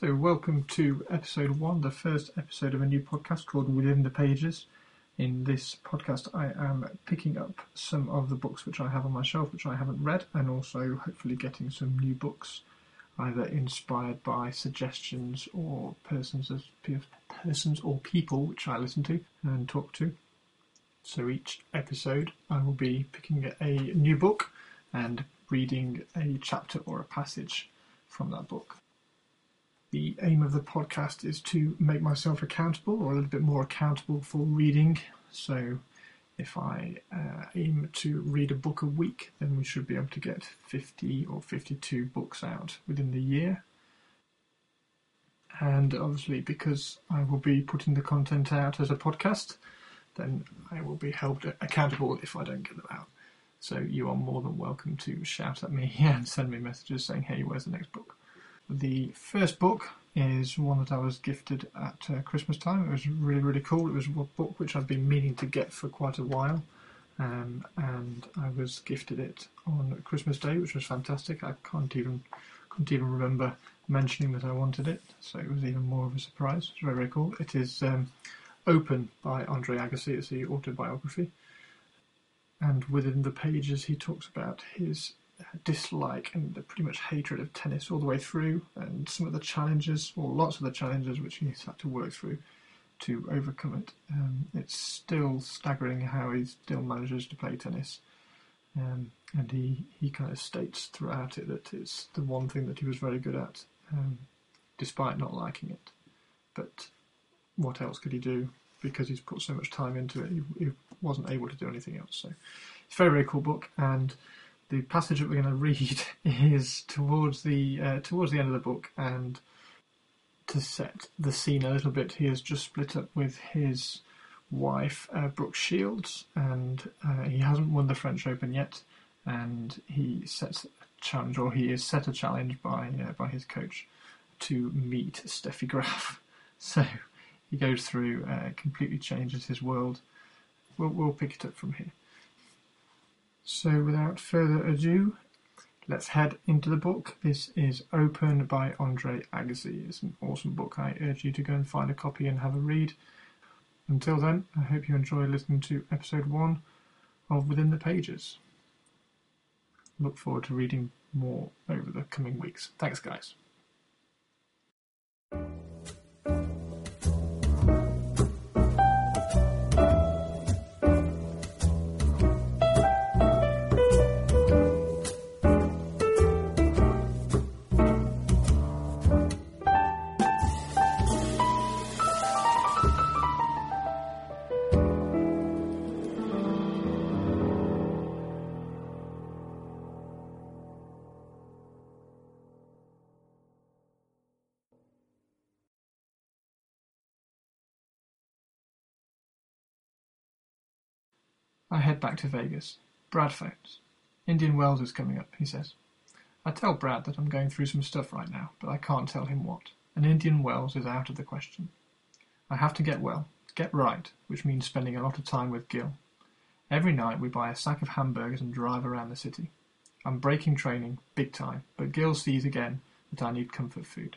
So, welcome to episode one, the first episode of a new podcast called Within the Pages. In this podcast, I am picking up some of the books which I have on my shelf, which I haven't read, and also hopefully getting some new books, either inspired by suggestions or persons persons or people which I listen to and talk to. So each episode, I will be picking a new book and reading a chapter or a passage from that book the aim of the podcast is to make myself accountable or a little bit more accountable for reading. So, if I uh, aim to read a book a week, then we should be able to get 50 or 52 books out within the year. And obviously, because I will be putting the content out as a podcast, then I will be held accountable if I don't get them out. So, you are more than welcome to shout at me and send me messages saying, hey, where's the next book? The first book is one that I was gifted at uh, Christmas time. It was really, really cool. It was a book which I've been meaning to get for quite a while. Um, and I was gifted it on Christmas Day, which was fantastic. I can't even couldn't even remember mentioning that I wanted it, so it was even more of a surprise. It's very very cool. It is um, Open by Andre Agassi. It's the autobiography, and within the pages he talks about his dislike and pretty much hatred of tennis all the way through, and some of the challenges, or lots of the challenges, which he's had to work through to overcome it. Um, it's still staggering how he still manages to play tennis. Um, and he, he kind of states throughout it that it's the one thing that he was very good at, um, despite not liking it. But what else could he do? Because he's put so much time into it, he, he wasn't able to do anything else. So it's a very, very cool book. And the passage that we're going to read is towards the uh, towards the end of the book, and to set the scene a little bit, he has just split up with his wife, uh, Brooke Shields, and uh, he hasn't won the French Open yet, and he sets a challenge, or he is set a challenge by uh, by his coach to meet Steffi Graf. So he goes through, uh, completely changes his world. We'll, we'll pick it up from here. So without further ado, let's head into the book. This is Open by Andre Agassi. It's an awesome book. I urge you to go and find a copy and have a read. Until then, I hope you enjoy listening to episode one of Within the Pages. Look forward to reading more over the coming weeks. Thanks, guys. I head back to Vegas. Brad phones. Indian Wells is coming up, he says. I tell Brad that I'm going through some stuff right now, but I can't tell him what. And Indian Wells is out of the question. I have to get well, get right, which means spending a lot of time with Gil. Every night we buy a sack of hamburgers and drive around the city. I'm breaking training, big time, but Gil sees again that I need comfort food.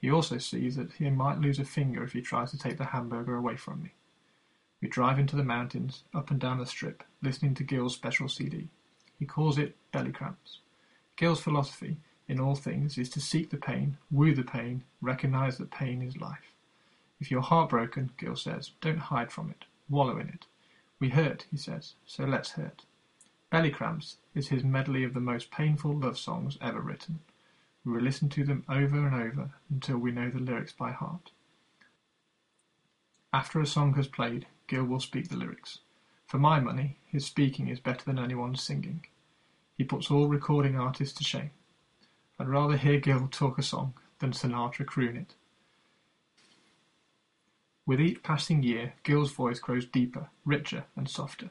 He also sees that he might lose a finger if he tries to take the hamburger away from me. We drive into the mountains, up and down the strip, listening to Gil's special CD. He calls it Belly Cramps. Gil's philosophy in all things is to seek the pain, woo the pain, recognize that pain is life. If you're heartbroken, Gil says, don't hide from it, wallow in it. We hurt, he says, so let's hurt. Belly Cramps is his medley of the most painful love songs ever written. We will listen to them over and over until we know the lyrics by heart. After a song has played, Gil will speak the lyrics. For my money, his speaking is better than anyone's singing. He puts all recording artists to shame. I'd rather hear Gil talk a song than Sinatra croon it. With each passing year, Gil's voice grows deeper, richer, and softer.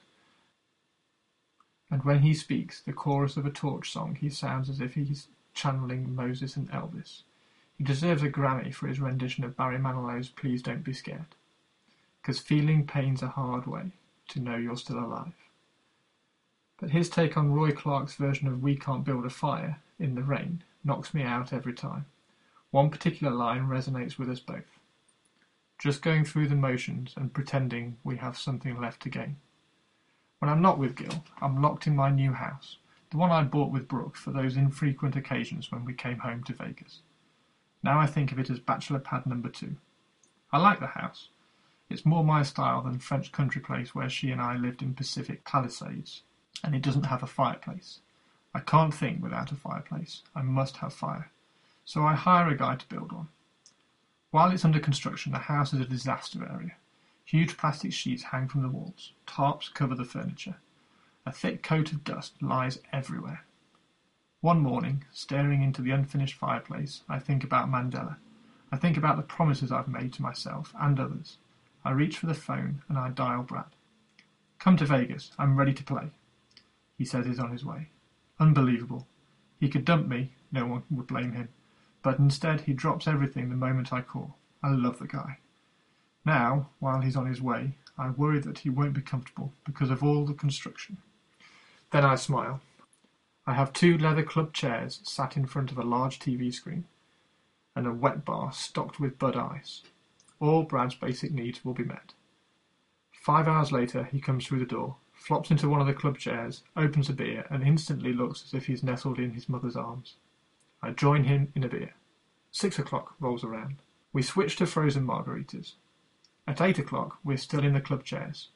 And when he speaks, the chorus of a torch song, he sounds as if he's channeling Moses and Elvis. He deserves a Grammy for his rendition of Barry Manilow's Please Don't Be Scared. Because feeling pain's a hard way to know you're still alive. But his take on Roy Clark's version of We Can't Build a Fire in the Rain knocks me out every time. One particular line resonates with us both. Just going through the motions and pretending we have something left to gain. When I'm not with Gil, I'm locked in my new house, the one I bought with Brooke for those infrequent occasions when we came home to Vegas. Now I think of it as bachelor pad number two. I like the house. It's more my style than French country place where she and I lived in Pacific Palisades, and it doesn't have a fireplace. I can't think without a fireplace. I must have fire. So I hire a guy to build one. While it's under construction, the house is a disaster area. Huge plastic sheets hang from the walls. Tarps cover the furniture. A thick coat of dust lies everywhere. One morning, staring into the unfinished fireplace, I think about Mandela. I think about the promises I've made to myself and others. I reach for the phone and I dial Brad. Come to Vegas. I'm ready to play. He says he's on his way. Unbelievable. He could dump me. No one would blame him. But instead, he drops everything the moment I call. I love the guy. Now, while he's on his way, I worry that he won't be comfortable because of all the construction. Then I smile. I have two leather club chairs sat in front of a large TV screen and a wet bar stocked with Bud Ice. All Brad's basic needs will be met. Five hours later, he comes through the door, flops into one of the club chairs, opens a beer, and instantly looks as if he's nestled in his mother's arms. I join him in a beer. Six o'clock rolls around. We switch to frozen margaritas. At eight o'clock, we're still in the club chairs,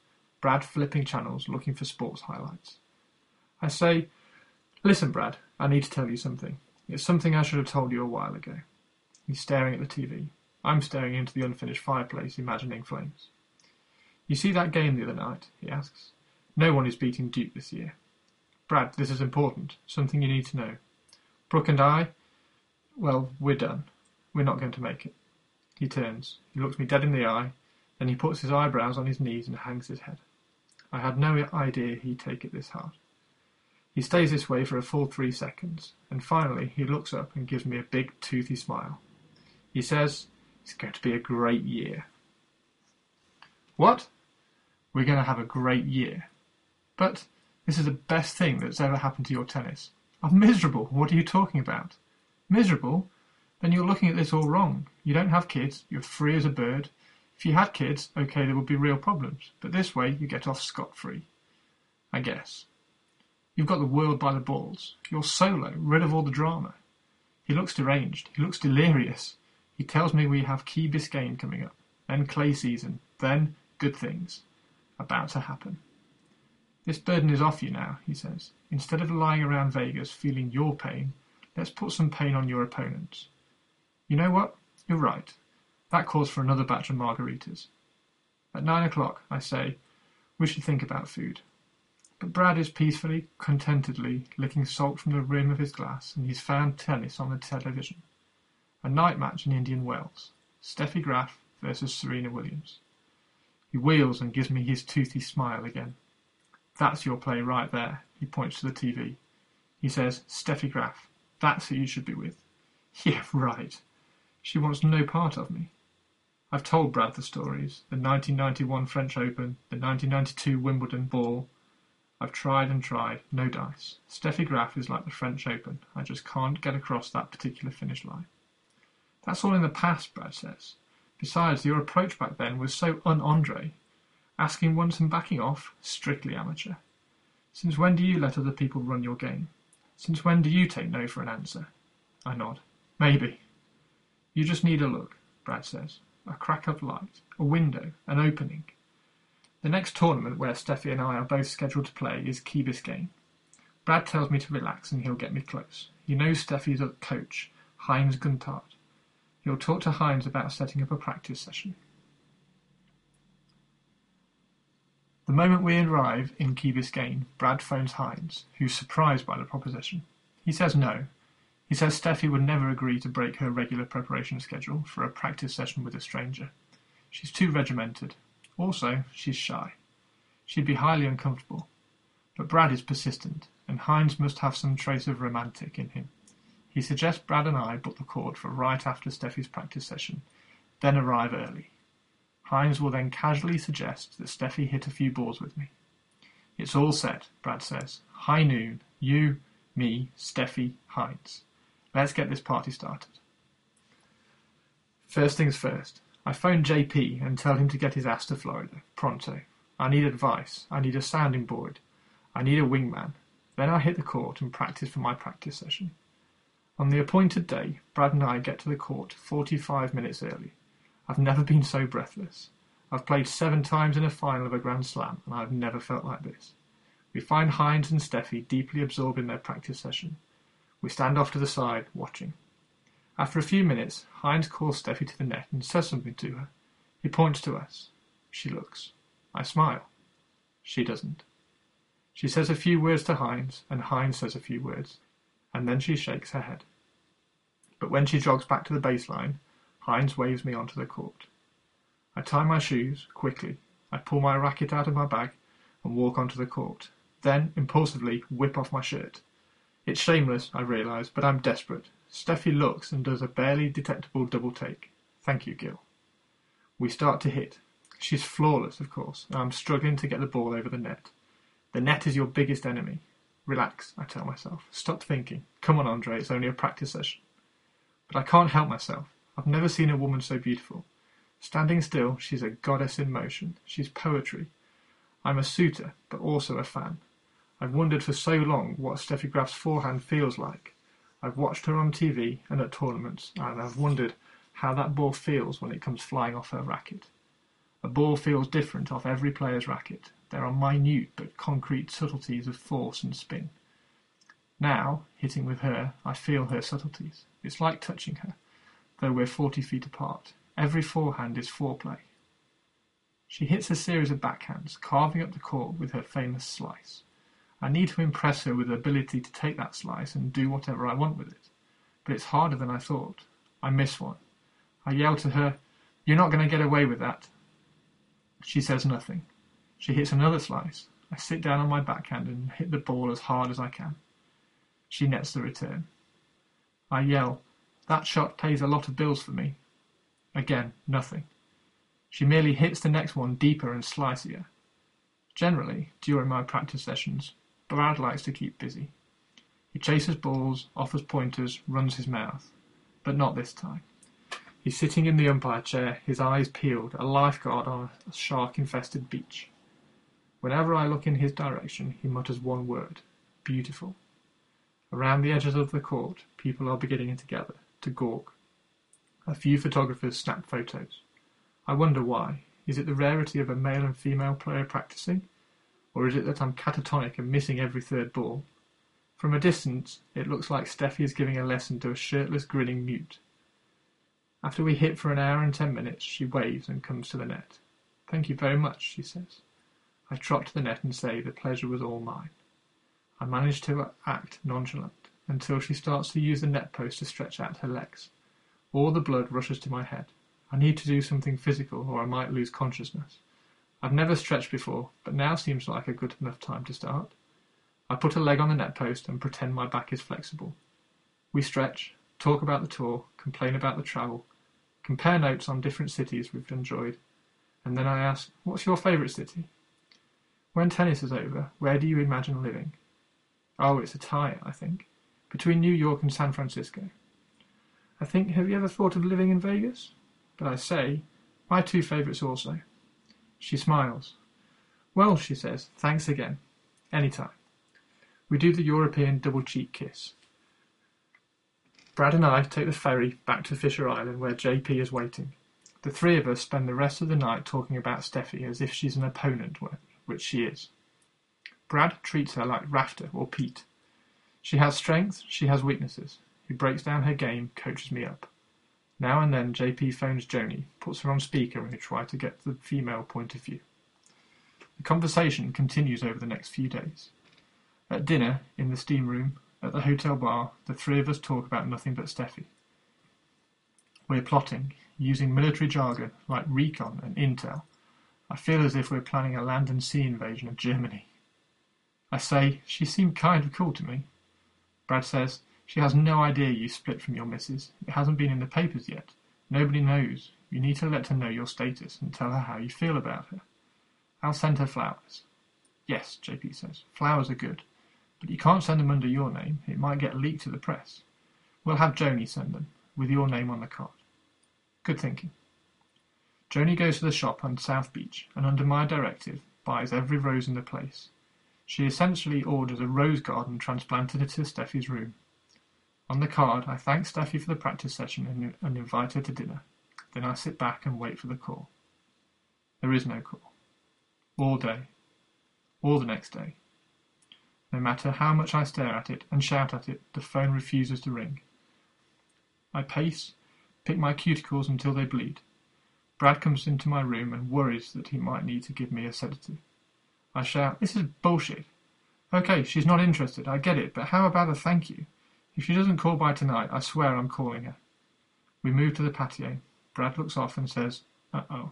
Brad flipping channels looking for sports highlights. I say, Listen, Brad, I need to tell you something. It's something I should have told you a while ago. He's staring at the TV. I'm staring into the unfinished fireplace, imagining flames. You see that game the other night? he asks. No one is beating Duke this year. Brad, this is important. Something you need to know. Brooke and I, well, we're done. We're not going to make it. He turns. He looks me dead in the eye then he puts his eyebrows on his knees and hangs his head. I had no idea he'd take it this hard. He stays this way for a full three seconds, and finally he looks up and gives me a big toothy smile. He says, It's going to be a great year. What? We're going to have a great year. But this is the best thing that's ever happened to your tennis. I'm miserable. What are you talking about? Miserable? Then you're looking at this all wrong. You don't have kids, you're free as a bird, if you had kids, okay, there would be real problems, but this way you get off scot-free. I guess. You've got the world by the balls. You're solo, rid of all the drama. He looks deranged. He looks delirious. He tells me we have Key Biscayne coming up, then clay season, then good things. About to happen. This burden is off you now, he says. Instead of lying around Vegas feeling your pain, let's put some pain on your opponents. You know what? You're right. That calls for another batch of margaritas. At nine o'clock, I say, we should think about food. But Brad is peacefully, contentedly licking salt from the rim of his glass, and he's found tennis on the television. A night match in Indian Wells. Steffi Graf versus Serena Williams. He wheels and gives me his toothy smile again. That's your play right there. He points to the TV. He says, Steffi Graf. That's who you should be with. Yeah, right. She wants no part of me. I've told Brad the stories, the 1991 French Open, the 1992 Wimbledon ball. I've tried and tried, no dice. Steffi Graf is like the French Open. I just can't get across that particular finish line. That's all in the past, Brad says. Besides, your approach back then was so un-Andre. Asking once and backing off, strictly amateur. Since when do you let other people run your game? Since when do you take no for an answer? I nod. Maybe. You just need a look, Brad says a crack of light, a window, an opening. The next tournament where Steffi and I are both scheduled to play is Key Biscayne. Brad tells me to relax and he'll get me close. He knows Steffi's coach, Heinz Günthardt. He'll talk to Heinz about setting up a practice session. The moment we arrive in Key Biscayne, Brad phones Heinz, who's surprised by the proposition. He says no, he says Steffi would never agree to break her regular preparation schedule for a practice session with a stranger. She's too regimented. Also, she's shy. She'd be highly uncomfortable. But Brad is persistent, and Heinz must have some trace of romantic in him. He suggests Brad and I book the court for right after Steffi's practice session, then arrive early. Heinz will then casually suggest that Steffi hit a few balls with me. It's all set, Brad says. High noon. You, me, Steffi, Heinz. Let's get this party started. First things first, I phone JP and tell him to get his ass to Florida, pronto. I need advice. I need a sounding board. I need a wingman. Then I hit the court and practice for my practice session. On the appointed day, Brad and I get to the court 45 minutes early. I've never been so breathless. I've played seven times in a final of a Grand Slam, and I've never felt like this. We find Heinz and Steffi deeply absorbed in their practice session. We stand off to the side, watching. After a few minutes, Heinz calls Steffi to the net and says something to her. He points to us. She looks. I smile. She doesn't. She says a few words to Heinz, and Heinz says a few words, and then she shakes her head. But when she jogs back to the baseline, Heinz waves me onto the court. I tie my shoes, quickly. I pull my racket out of my bag and walk onto the court. Then, impulsively, whip off my shirt. It's shameless, I realise, but I'm desperate. Steffi looks and does a barely detectable double take. Thank you, Gil. We start to hit. She's flawless, of course, and I'm struggling to get the ball over the net. The net is your biggest enemy. Relax, I tell myself. Stop thinking. Come on, Andre, it's only a practice session. But I can't help myself. I've never seen a woman so beautiful. Standing still, she's a goddess in motion. She's poetry. I'm a suitor, but also a fan. I've wondered for so long what Steffi Graf's forehand feels like. I've watched her on TV and at tournaments, and I've wondered how that ball feels when it comes flying off her racket. A ball feels different off every player's racket. There are minute but concrete subtleties of force and spin. Now, hitting with her, I feel her subtleties. It's like touching her, though we're forty feet apart. Every forehand is foreplay. She hits a series of backhands, carving up the court with her famous slice. I need to impress her with the ability to take that slice and do whatever I want with it. But it's harder than I thought. I miss one. I yell to her, You're not going to get away with that. She says nothing. She hits another slice. I sit down on my backhand and hit the ball as hard as I can. She nets the return. I yell, That shot pays a lot of bills for me. Again, nothing. She merely hits the next one deeper and slicier. Generally, during my practice sessions, Brad likes to keep busy. He chases balls, offers pointers, runs his mouth. But not this time. He's sitting in the umpire chair, his eyes peeled, a lifeguard on a shark-infested beach. Whenever I look in his direction, he mutters one word, beautiful. Around the edges of the court, people are beginning to gather, to gawk. A few photographers snap photos. I wonder why. Is it the rarity of a male and female player practicing? Or is it that I'm catatonic and missing every third ball? From a distance, it looks like Steffi is giving a lesson to a shirtless, grinning mute. After we hit for an hour and ten minutes, she waves and comes to the net. Thank you very much, she says. I to the net and say the pleasure was all mine. I manage to act nonchalant until she starts to use the net post to stretch out her legs. All the blood rushes to my head. I need to do something physical or I might lose consciousness. I've never stretched before, but now seems like a good enough time to start. I put a leg on the net post and pretend my back is flexible. We stretch, talk about the tour, complain about the travel, compare notes on different cities we've enjoyed, and then I ask, What's your favourite city? When tennis is over, where do you imagine living? Oh, it's a tie, I think, between New York and San Francisco. I think, have you ever thought of living in Vegas? But I say, my two favourites also. She smiles. Well, she says, thanks again. Any time. We do the European double cheek kiss. Brad and I take the ferry back to Fisher Island where JP is waiting. The three of us spend the rest of the night talking about Steffi as if she's an opponent, which she is. Brad treats her like Rafter or Pete. She has strengths, she has weaknesses. He breaks down her game, coaches me up. Now and then JP phones Joni, puts her on speaker and we try to get the female point of view. The conversation continues over the next few days. At dinner, in the steam room, at the hotel bar, the three of us talk about nothing but Steffi. We're plotting, using military jargon like recon and intel. I feel as if we're planning a land and sea invasion of Germany. I say, she seemed kind of cool to me. Brad says, she has no idea you split from your missus. It hasn't been in the papers yet. Nobody knows. You need to let her know your status and tell her how you feel about her. I'll send her flowers. Yes, JP says. Flowers are good. But you can't send them under your name. It might get leaked to the press. We'll have Joni send them, with your name on the card. Good thinking. Joni goes to the shop on South Beach and, under my directive, buys every rose in the place. She essentially orders a rose garden transplanted into Steffi's room. On the card, I thank Steffi for the practice session and, and invite her to dinner. Then I sit back and wait for the call. There is no call. All day. All the next day. No matter how much I stare at it and shout at it, the phone refuses to ring. I pace, pick my cuticles until they bleed. Brad comes into my room and worries that he might need to give me a sedative. I shout, This is bullshit. Okay, she's not interested, I get it, but how about a thank you? If she doesn't call by tonight, I swear I'm calling her. We move to the patio. Brad looks off and says, Uh oh.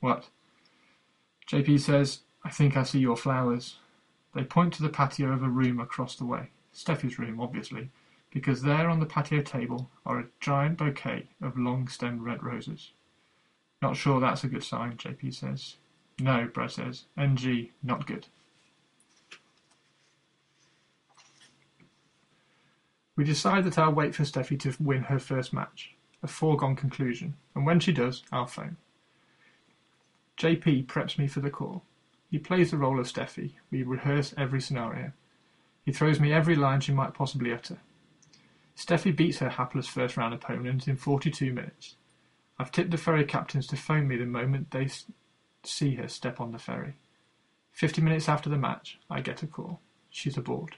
What? JP says, I think I see your flowers. They point to the patio of a room across the way. Steffi's room, obviously, because there on the patio table are a giant bouquet of long-stemmed red roses. Not sure that's a good sign, JP says. No, Brad says. NG, not good. We decide that I'll wait for Steffi to win her first match, a foregone conclusion, and when she does, I'll phone. JP preps me for the call. He plays the role of Steffi. We rehearse every scenario. He throws me every line she might possibly utter. Steffi beats her hapless first round opponent in 42 minutes. I've tipped the ferry captains to phone me the moment they see her step on the ferry. Fifty minutes after the match, I get a call. She's aboard.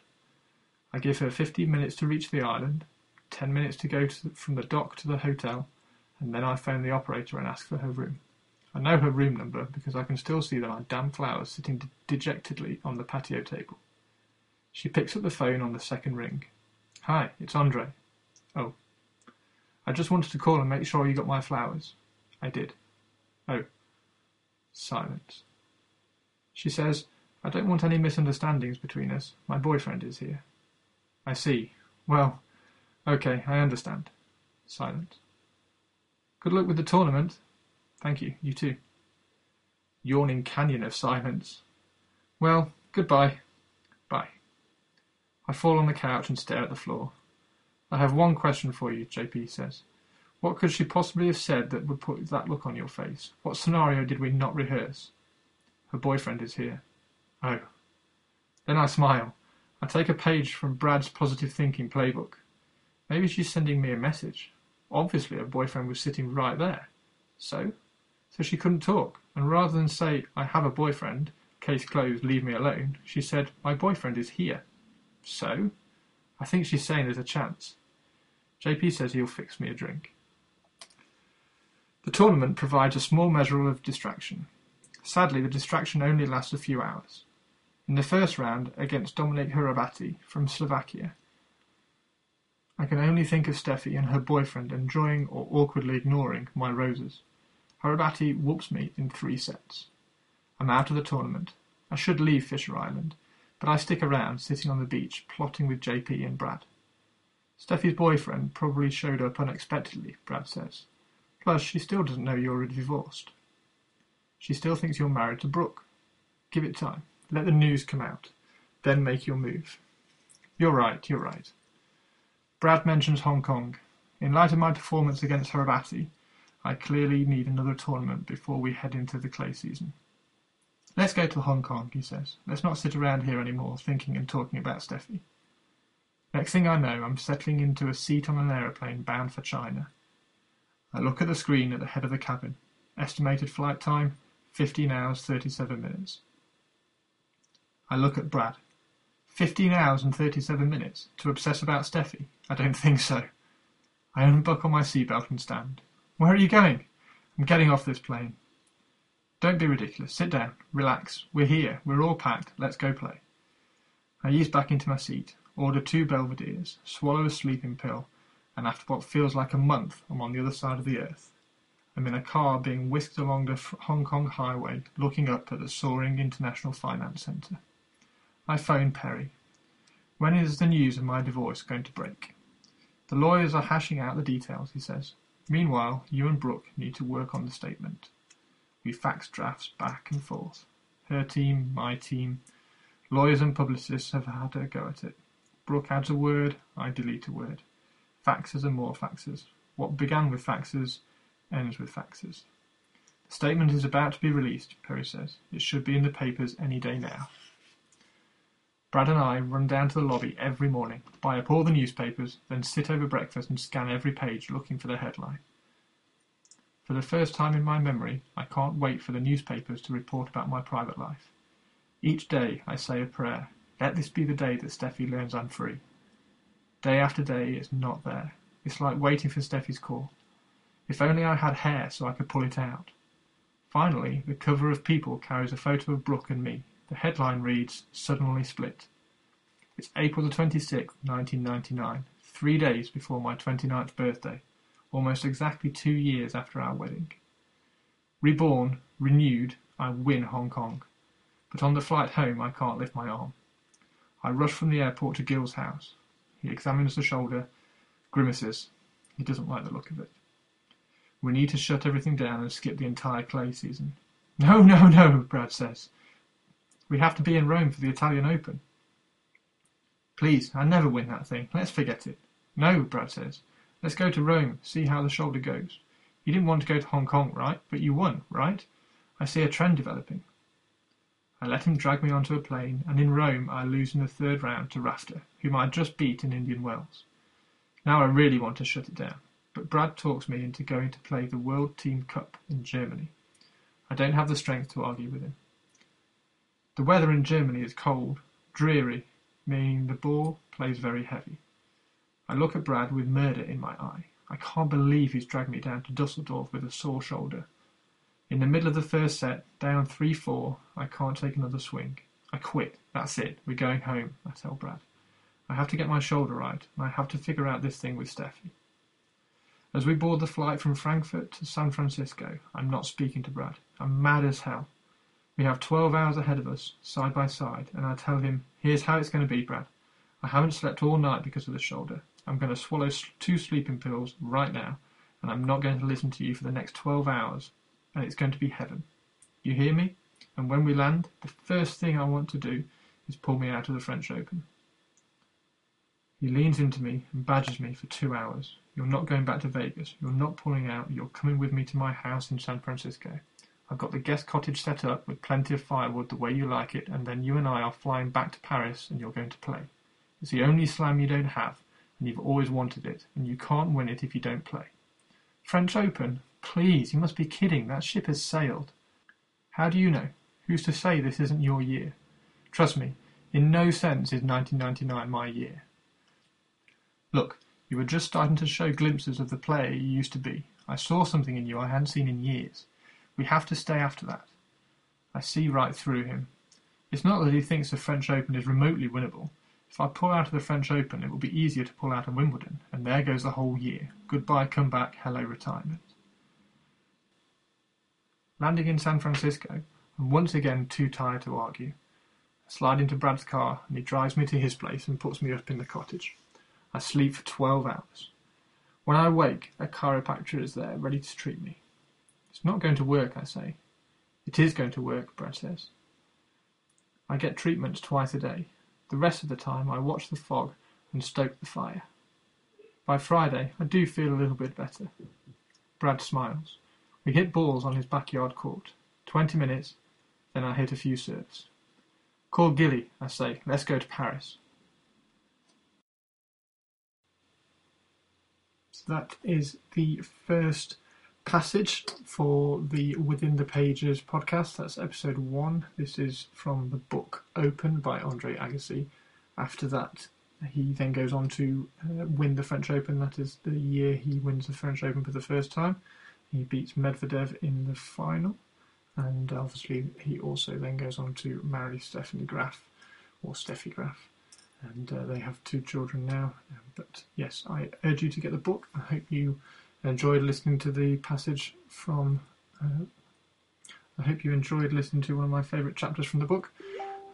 I give her 15 minutes to reach the island, 10 minutes to go to the, from the dock to the hotel, and then I phone the operator and ask for her room. I know her room number because I can still see the damn flowers sitting de- dejectedly on the patio table. She picks up the phone on the second ring. Hi, it's Andre. Oh. I just wanted to call and make sure you got my flowers. I did. Oh. Silence. She says, I don't want any misunderstandings between us. My boyfriend is here. I see. Well, okay, I understand. Silence. Good luck with the tournament. Thank you, you too. Yawning canyon of silence. Well, goodbye. Bye. I fall on the couch and stare at the floor. I have one question for you, JP says. What could she possibly have said that would put that look on your face? What scenario did we not rehearse? Her boyfriend is here. Oh. Then I smile. I take a page from Brad's positive thinking playbook. Maybe she's sending me a message. Obviously, her boyfriend was sitting right there. So? So she couldn't talk, and rather than say, I have a boyfriend, case closed, leave me alone, she said, My boyfriend is here. So? I think she's saying there's a chance. JP says he'll fix me a drink. The tournament provides a small measure of distraction. Sadly, the distraction only lasts a few hours. In the first round, against Dominik Hrbaty from Slovakia, I can only think of Steffi and her boyfriend enjoying or awkwardly ignoring my roses. Hrbaty whoops me in three sets. I'm out of the tournament. I should leave Fisher Island, but I stick around, sitting on the beach, plotting with JP and Brad. Steffi's boyfriend probably showed up unexpectedly, Brad says. Plus, she still doesn't know you're divorced. She still thinks you're married to Brooke. Give it time. Let the news come out. Then make your move. You're right, you're right. Brad mentions Hong Kong. In light of my performance against Hrbaty, I clearly need another tournament before we head into the clay season. Let's go to Hong Kong, he says. Let's not sit around here anymore thinking and talking about Steffi. Next thing I know, I'm settling into a seat on an aeroplane bound for China. I look at the screen at the head of the cabin. Estimated flight time 15 hours 37 minutes. I look at Brad. 15 hours and 37 minutes to obsess about Steffi? I don't think so. I unbuckle my seatbelt and stand. Where are you going? I'm getting off this plane. Don't be ridiculous. Sit down. Relax. We're here. We're all packed. Let's go play. I ease back into my seat, order two Belvederes, swallow a sleeping pill, and after what feels like a month, I'm on the other side of the earth. I'm in a car being whisked along the Hong Kong highway, looking up at the soaring International Finance Centre. I phone Perry. When is the news of my divorce going to break? The lawyers are hashing out the details, he says. Meanwhile, you and Brooke need to work on the statement. We fax drafts back and forth. Her team, my team. Lawyers and publicists have had a go at it. Brooke adds a word, I delete a word. Faxes and more faxes. What began with faxes ends with faxes. The statement is about to be released, Perry says. It should be in the papers any day now. Brad and I run down to the lobby every morning, buy up all the newspapers, then sit over breakfast and scan every page looking for the headline. For the first time in my memory, I can't wait for the newspapers to report about my private life. Each day I say a prayer. Let this be the day that Steffi learns I'm free. Day after day it's not there. It's like waiting for Steffi's call. If only I had hair so I could pull it out. Finally, the cover of People carries a photo of Brooke and me. The headline reads, Suddenly Split. It's April the 26th, 1999, three days before my 29th birthday, almost exactly two years after our wedding. Reborn, renewed, I win Hong Kong. But on the flight home, I can't lift my arm. I rush from the airport to Gil's house. He examines the shoulder, grimaces. He doesn't like the look of it. We need to shut everything down and skip the entire clay season. No, no, no, Brad says. We have to be in Rome for the Italian Open. Please, I never win that thing. Let's forget it. No, Brad says. Let's go to Rome, see how the shoulder goes. You didn't want to go to Hong Kong, right? But you won, right? I see a trend developing. I let him drag me onto a plane, and in Rome I lose in the third round to Rafter, whom I had just beat in Indian Wells. Now I really want to shut it down but Brad talks me into going to play the World Team Cup in Germany. I don't have the strength to argue with him. The weather in Germany is cold, dreary, meaning the ball plays very heavy. I look at Brad with murder in my eye. I can't believe he's dragged me down to Dusseldorf with a sore shoulder. In the middle of the first set, down 3 4, I can't take another swing. I quit. That's it. We're going home, I tell Brad. I have to get my shoulder right, and I have to figure out this thing with Steffi. As we board the flight from Frankfurt to San Francisco, I'm not speaking to Brad. I'm mad as hell. We have 12 hours ahead of us, side by side, and I tell him, here's how it's going to be, Brad. I haven't slept all night because of the shoulder. I'm going to swallow two sleeping pills right now, and I'm not going to listen to you for the next 12 hours, and it's going to be heaven. You hear me? And when we land, the first thing I want to do is pull me out of the French Open. He leans into me and badgers me for two hours. You're not going back to Vegas. You're not pulling out. You're coming with me to my house in San Francisco. I've got the guest cottage set up with plenty of firewood the way you like it, and then you and I are flying back to Paris and you're going to play. It's the only slam you don't have, and you've always wanted it, and you can't win it if you don't play. French Open? Please, you must be kidding. That ship has sailed. How do you know? Who's to say this isn't your year? Trust me, in no sense is 1999 my year. Look, you were just starting to show glimpses of the player you used to be. I saw something in you I hadn't seen in years. We have to stay after that. I see right through him. It's not that he thinks the French Open is remotely winnable. If I pull out of the French Open, it will be easier to pull out of Wimbledon, and there goes the whole year. Goodbye, come back, hello, retirement. Landing in San Francisco, I'm once again too tired to argue. I slide into Brad's car, and he drives me to his place and puts me up in the cottage. I sleep for 12 hours. When I wake, a chiropractor is there, ready to treat me. It's not going to work, I say. It is going to work, Brad says. I get treatments twice a day. The rest of the time, I watch the fog and stoke the fire. By Friday, I do feel a little bit better. Brad smiles. We hit balls on his backyard court. Twenty minutes, then I hit a few serves. Call Gilly, I say. Let's go to Paris. So that is the first passage for the Within the Pages podcast. That's episode one. This is from the book Open by Andre Agassi. After that, he then goes on to uh, win the French Open. That is the year he wins the French Open for the first time. He beats Medvedev in the final, and obviously he also then goes on to marry Stephanie Graf or Steffi Graf and uh, they have two children now. Um, but yes, I urge you to get the book. I hope you enjoyed listening to the passage from. Uh, I hope you enjoyed listening to one of my favourite chapters from the book.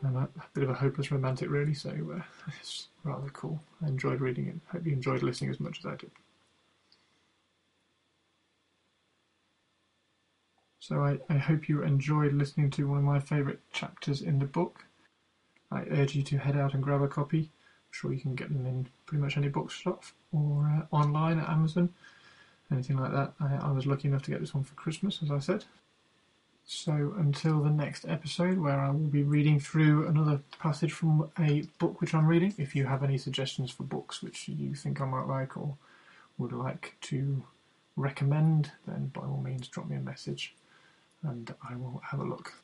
I'm a, a, bit of a hopeless romantic, really, so uh, it's rather cool. I enjoyed reading it. Hope you enjoyed listening as much as I did. So I, I hope you enjoyed listening to one of my favourite chapters in the book. I urge you to head out and grab a copy. I'm sure you can get them in pretty much any bookshop or uh, online at Amazon. Anything like that. I, I was lucky enough to get this one for Christmas, as I said. So until the next episode, where I will be reading through another passage from a book which I'm reading. If you have any suggestions for books which you think I might like or would like to recommend, then by all means drop me a message and I will have a look.